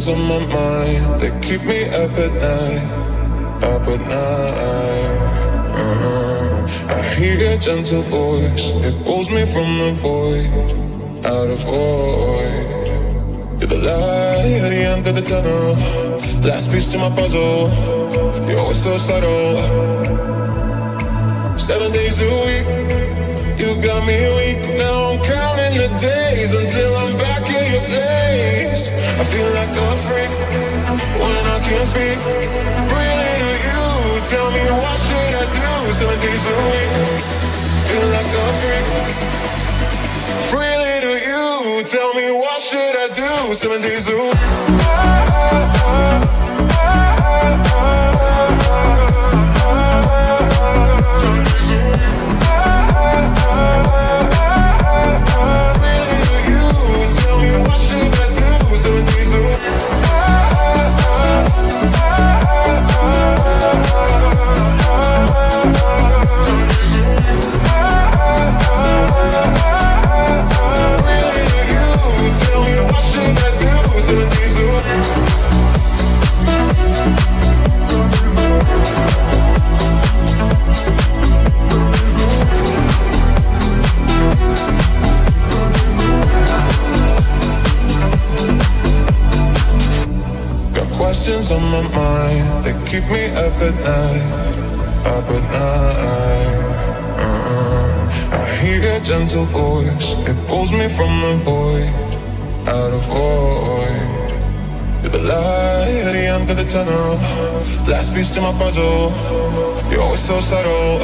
Questions on my mind that keep me up at night, up at night. Uh-huh. I hear a gentle voice, it pulls me from the void, out of void. You're the light at the end of the tunnel, last piece to my puzzle. You're always so subtle. Seven days a week, you got me weak. Now I'm counting the days until I'm I feel like a freak when I can't speak. To you, tell me what should I do? Seven days a week, feel like a freak. To you, tell me what should I do? Seven days a week. That keep me up at night, up at night. Uh-uh. I hear a gentle voice, it pulls me from the void, out of void. You're the light at the end of the tunnel, last piece to my puzzle. You're always so subtle.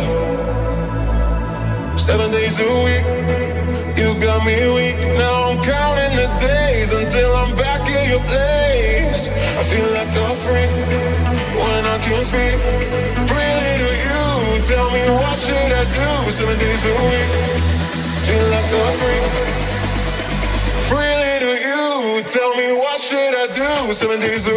Seven days a week, you got me weak. Now I'm counting the days until I'm back in your place. I feel like a freak I can't speak. Really to you, tell me what should I do? Seven days a week, feel like a freak. Really to you, tell me what should I do? Seven days a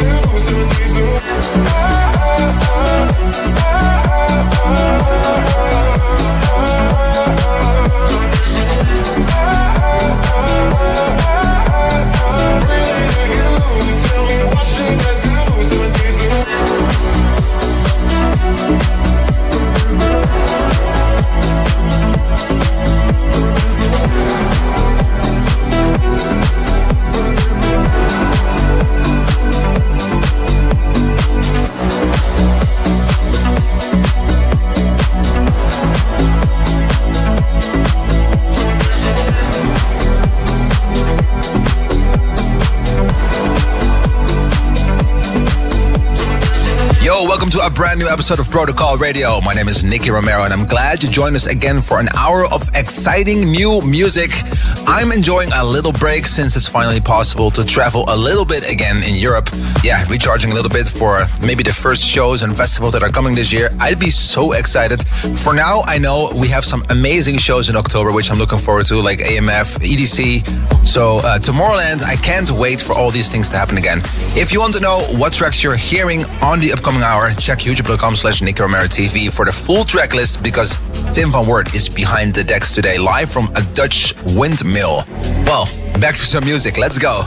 welcome to a oh, oh, oh, oh. Brand new episode of Protocol Radio. My name is Nicky Romero, and I'm glad you joined us again for an hour of exciting new music. I'm enjoying a little break since it's finally possible to travel a little bit again in Europe. Yeah, recharging a little bit for maybe the first shows and festivals that are coming this year. I'd be so excited. For now, I know we have some amazing shows in October, which I'm looking forward to, like AMF, EDC. So, uh, Tomorrowland, I can't wait for all these things to happen again. If you want to know what tracks you're hearing on the upcoming hour, check youtube.com slash Nicky Romero TV for the full track list because Tim van Werd is behind the decks today, live from a Dutch windmill. Well, back to some music. Let's go.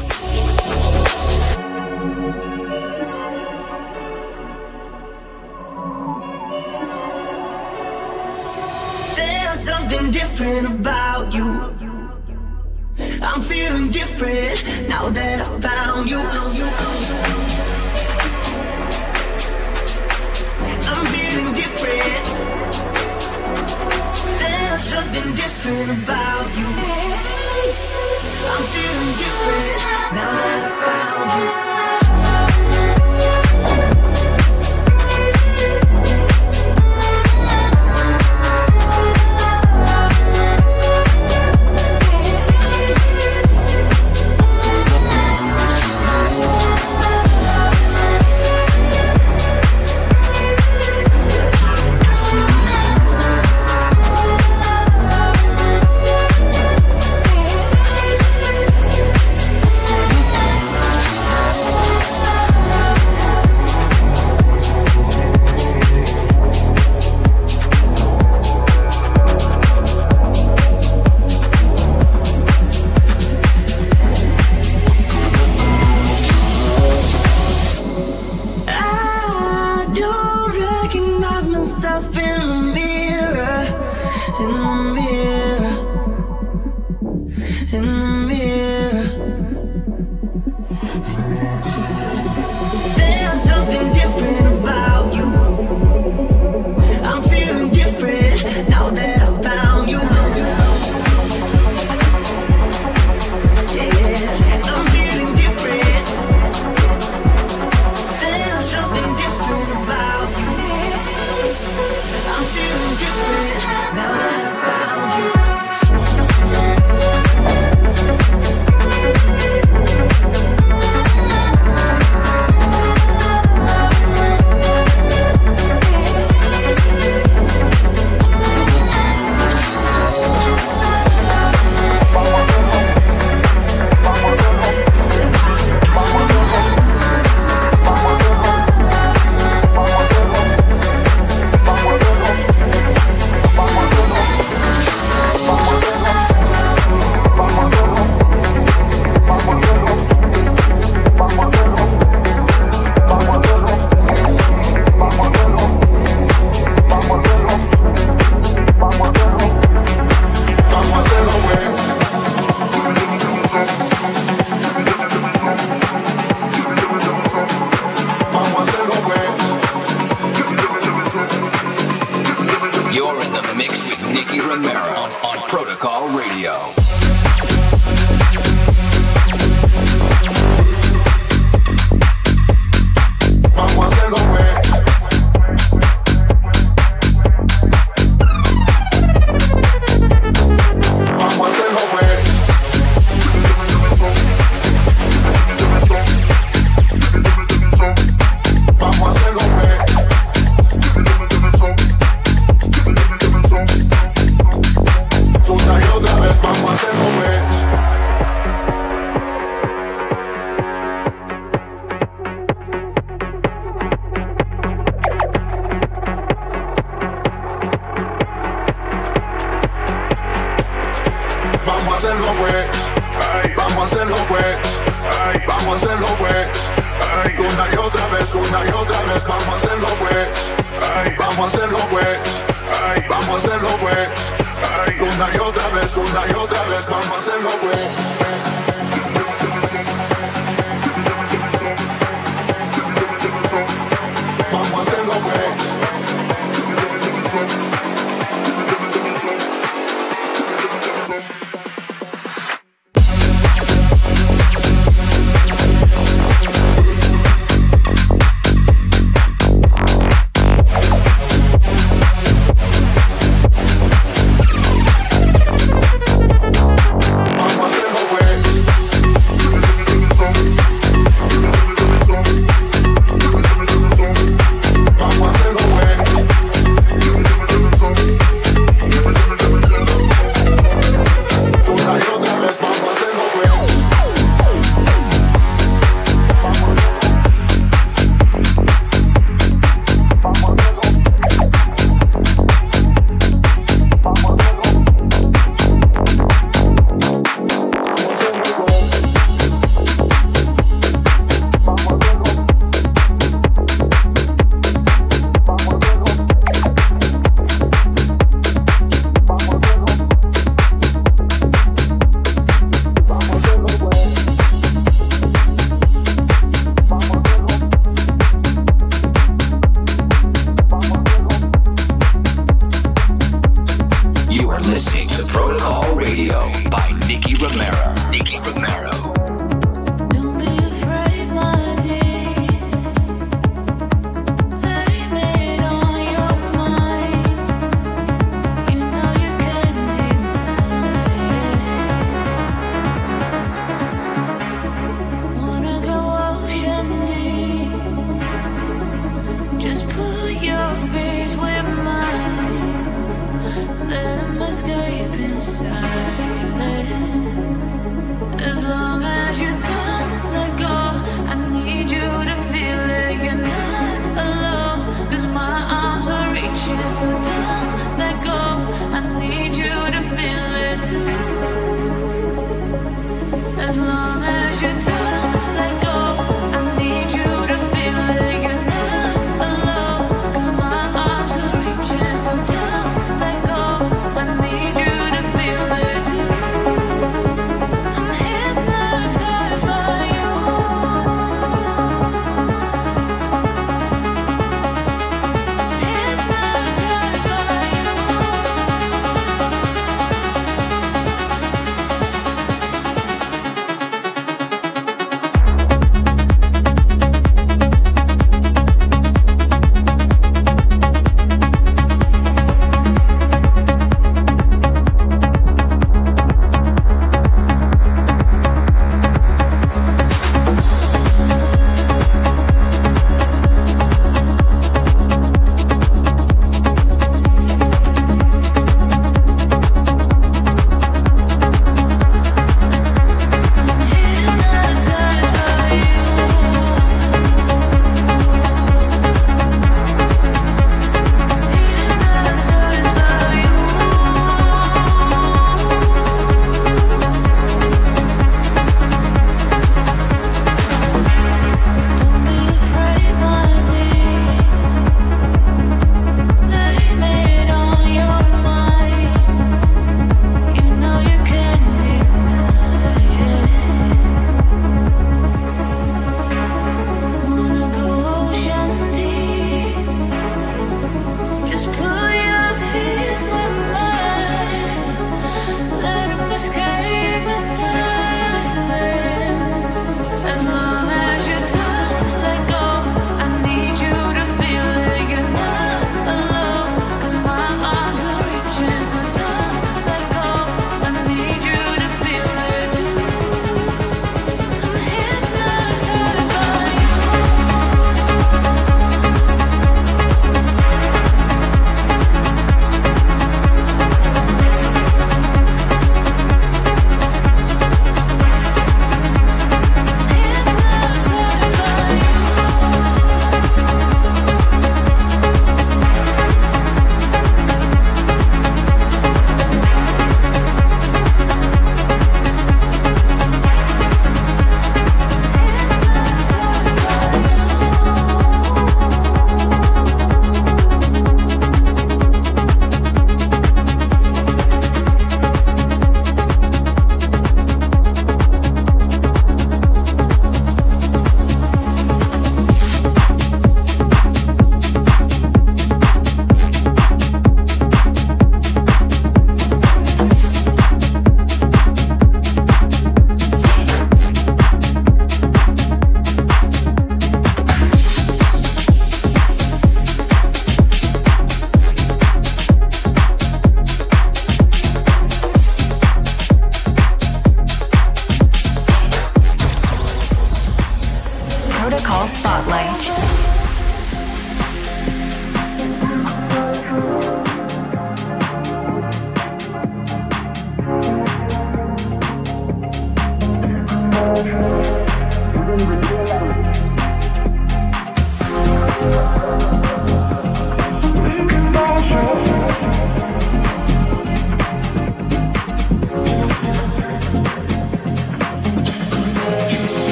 There's something different about you. I'm feeling different now that I found you. Something different about you. Vamos a hacerlo, güey.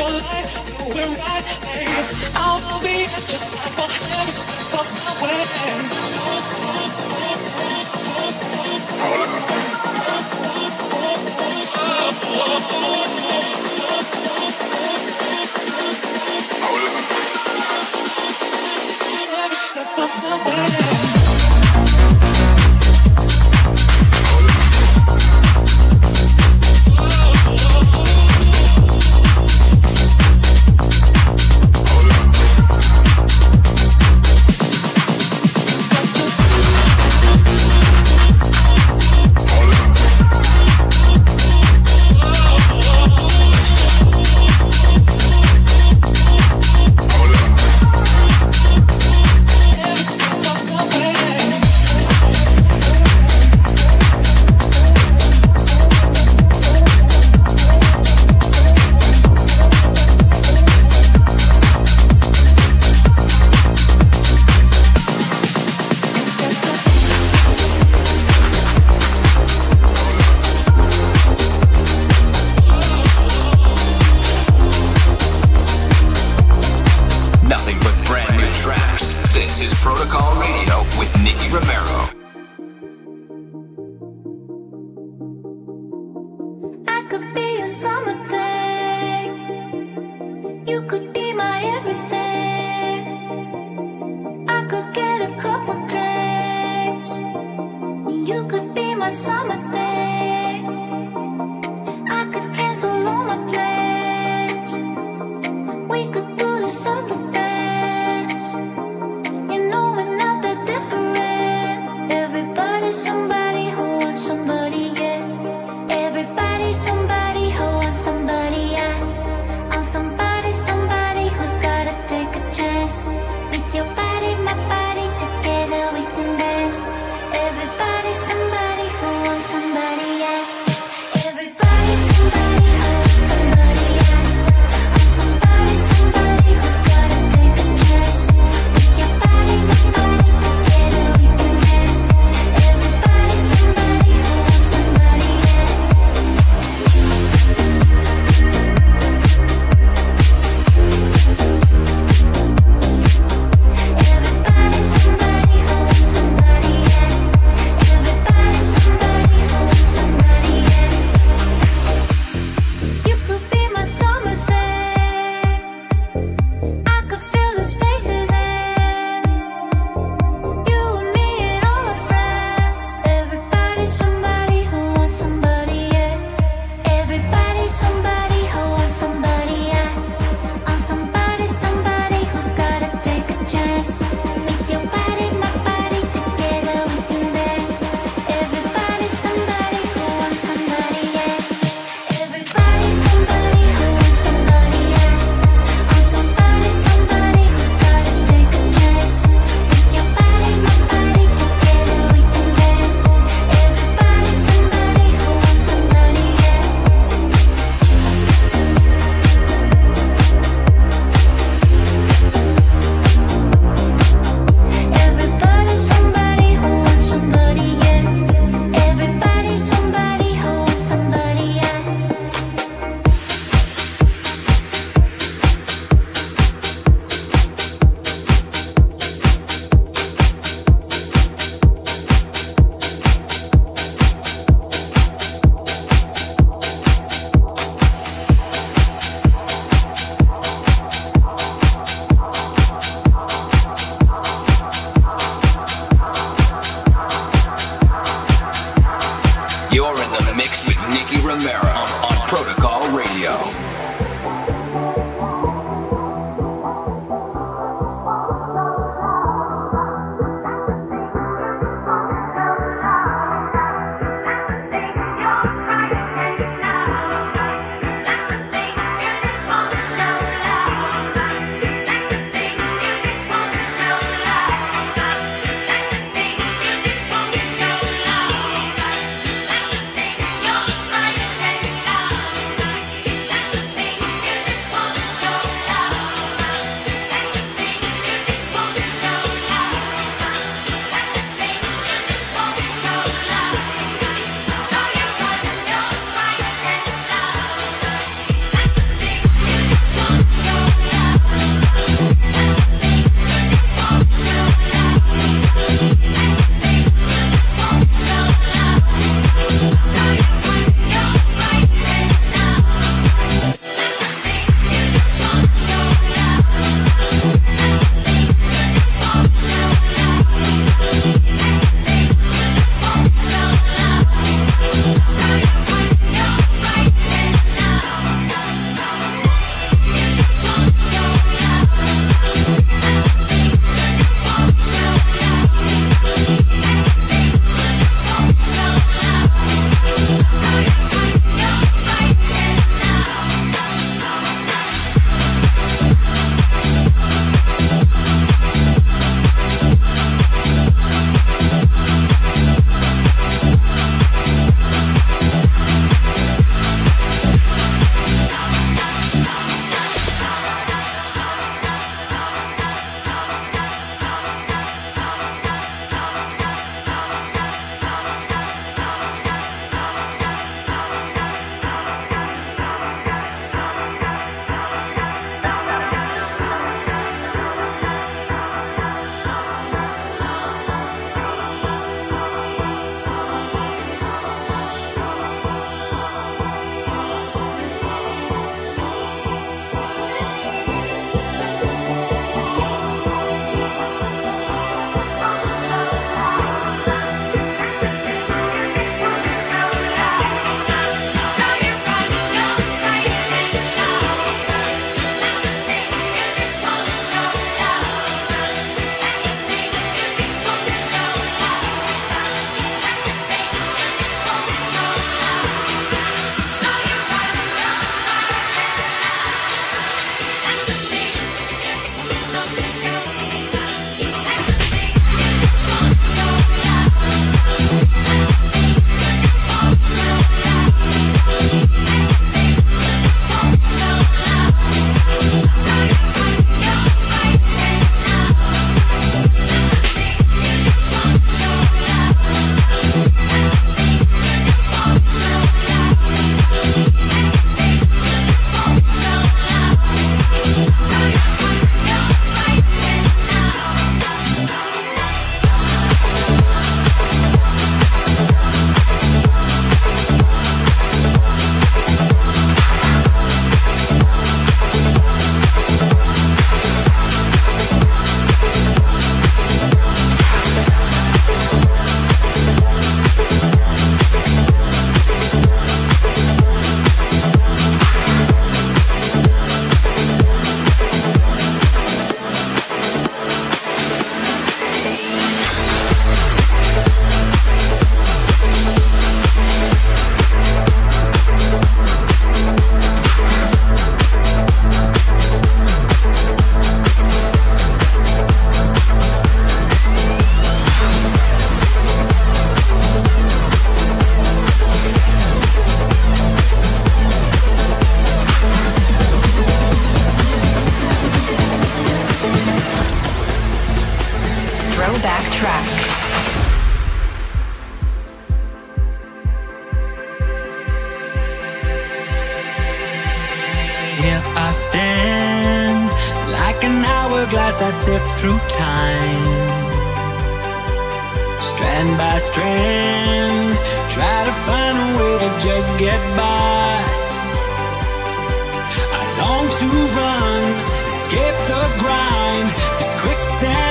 right. I'll be at your side for. Every step of the way.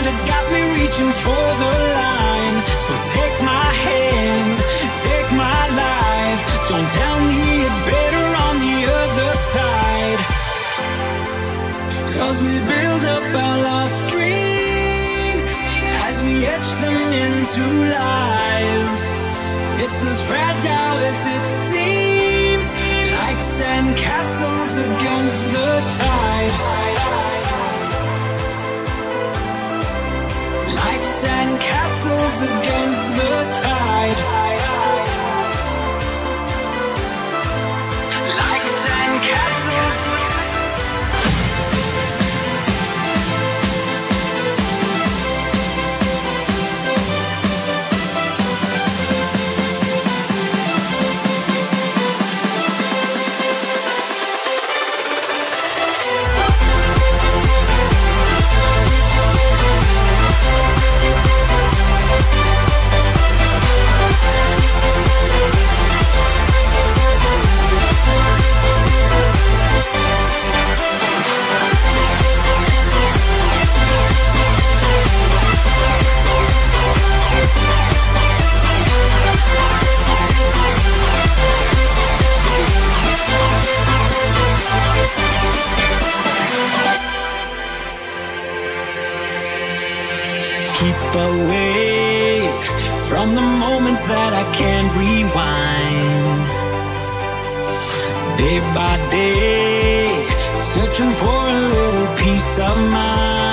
Has got me reaching for the line. So take my hand, take my life. Don't tell me it's better on the other side. Cause we build up our lost dreams as we etch them into life. It's as fragile as it seems, like castles against the tide. Against the tide. From the moments that I can't rewind. Day by day, searching for a little peace of mind.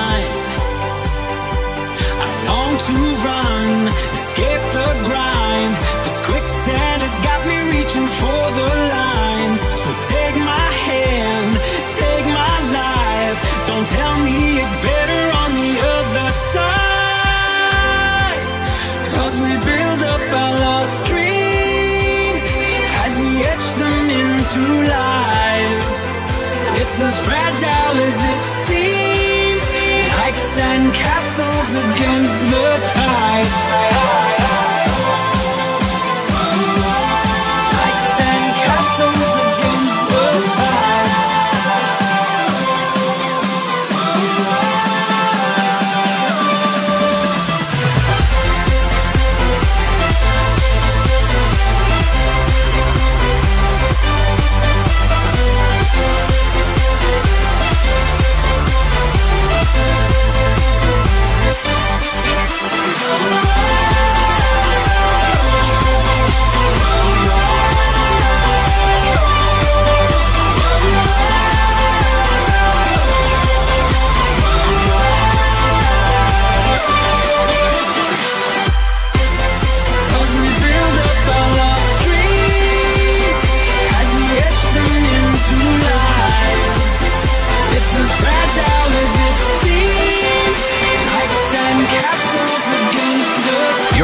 Sand castles against the tide.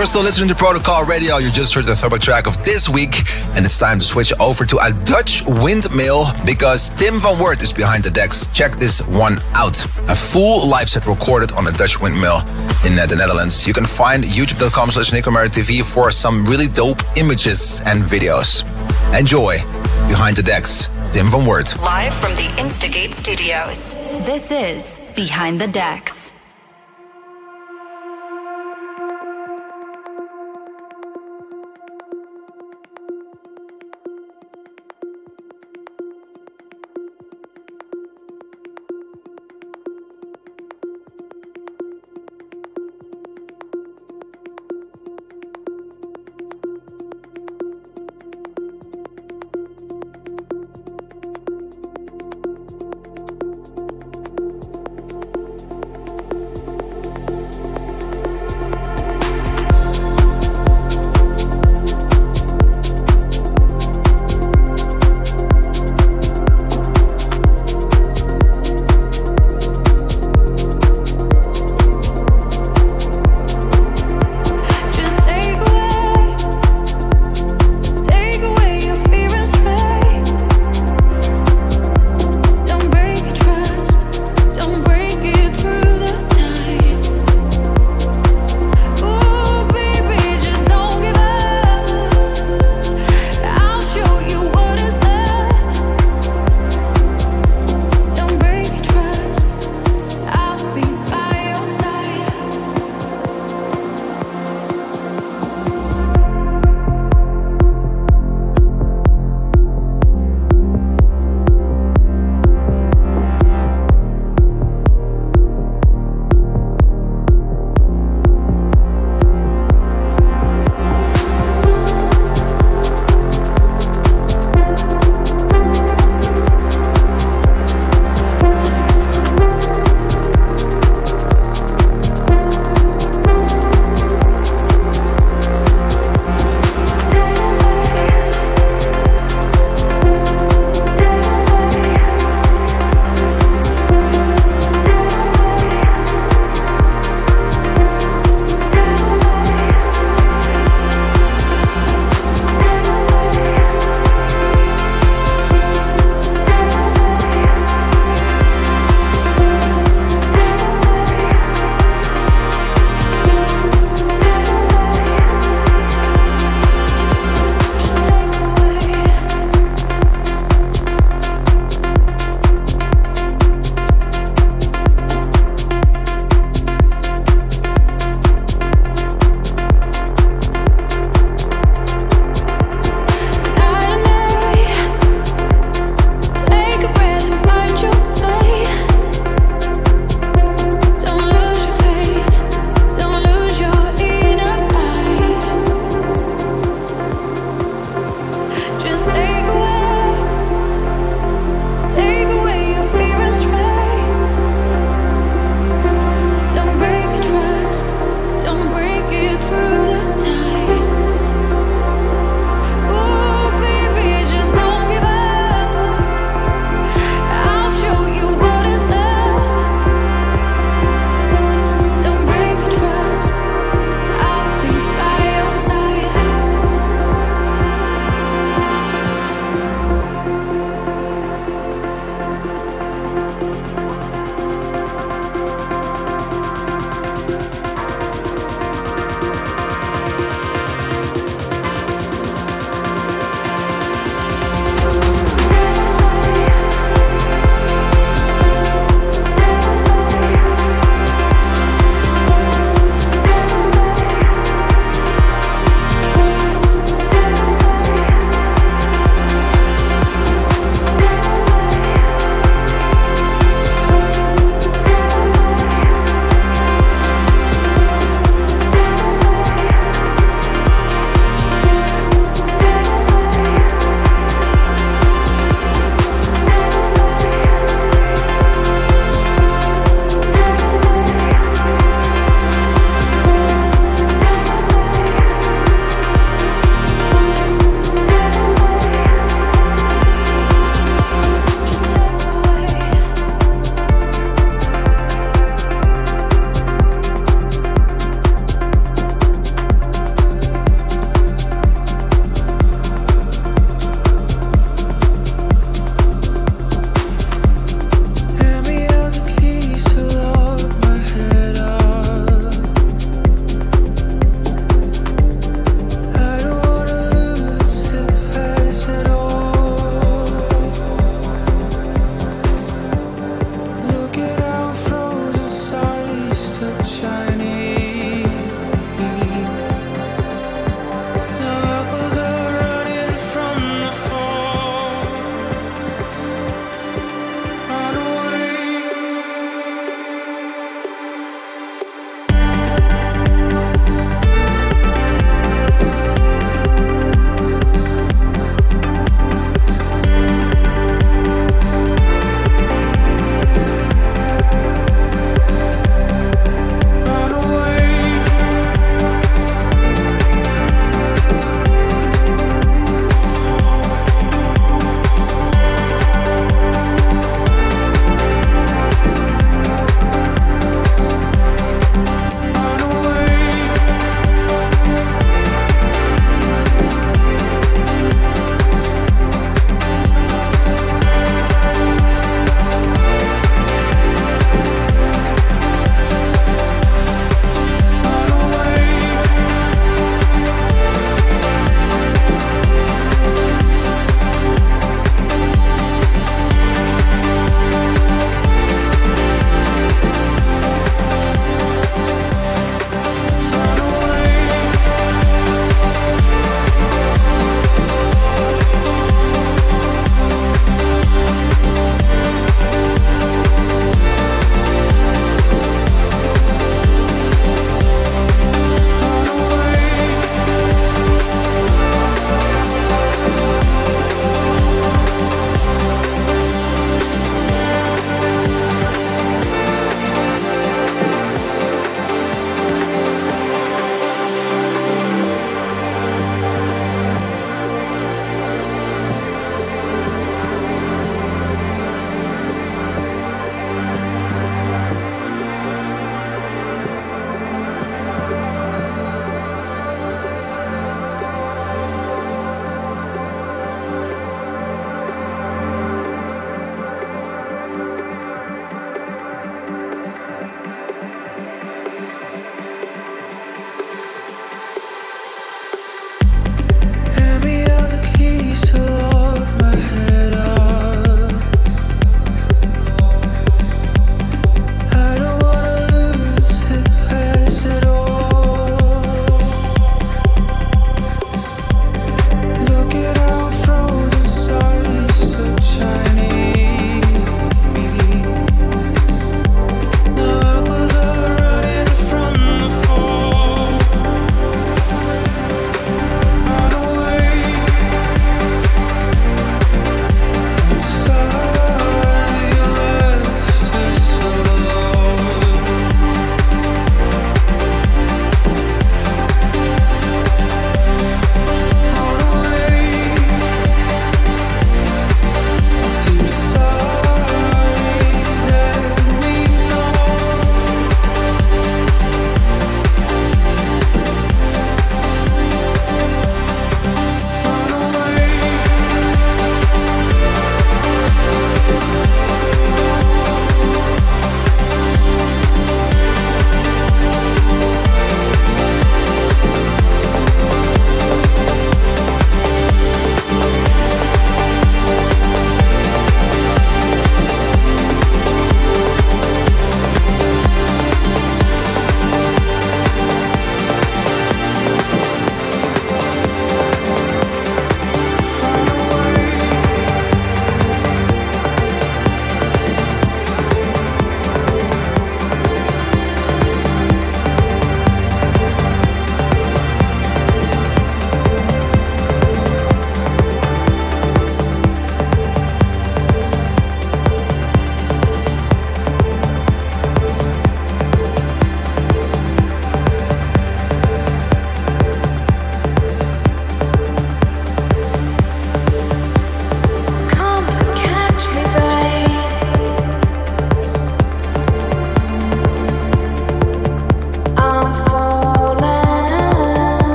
You're still listening to Protocol Radio. You just heard the throwback track of this week, and it's time to switch over to a Dutch windmill because Tim van Werd is behind the decks. Check this one out. A full live set recorded on a Dutch windmill in uh, the Netherlands. You can find youtube.com slash TV for some really dope images and videos. Enjoy. Behind the decks, Tim van Werd. Live from the Instigate Studios. This is Behind the Decks.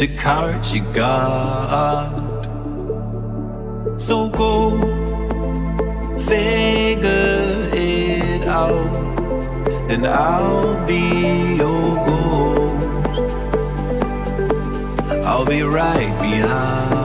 the courage you got. So go figure it out, and I'll be your ghost. I'll be right behind.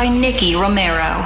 by Nicky Romero.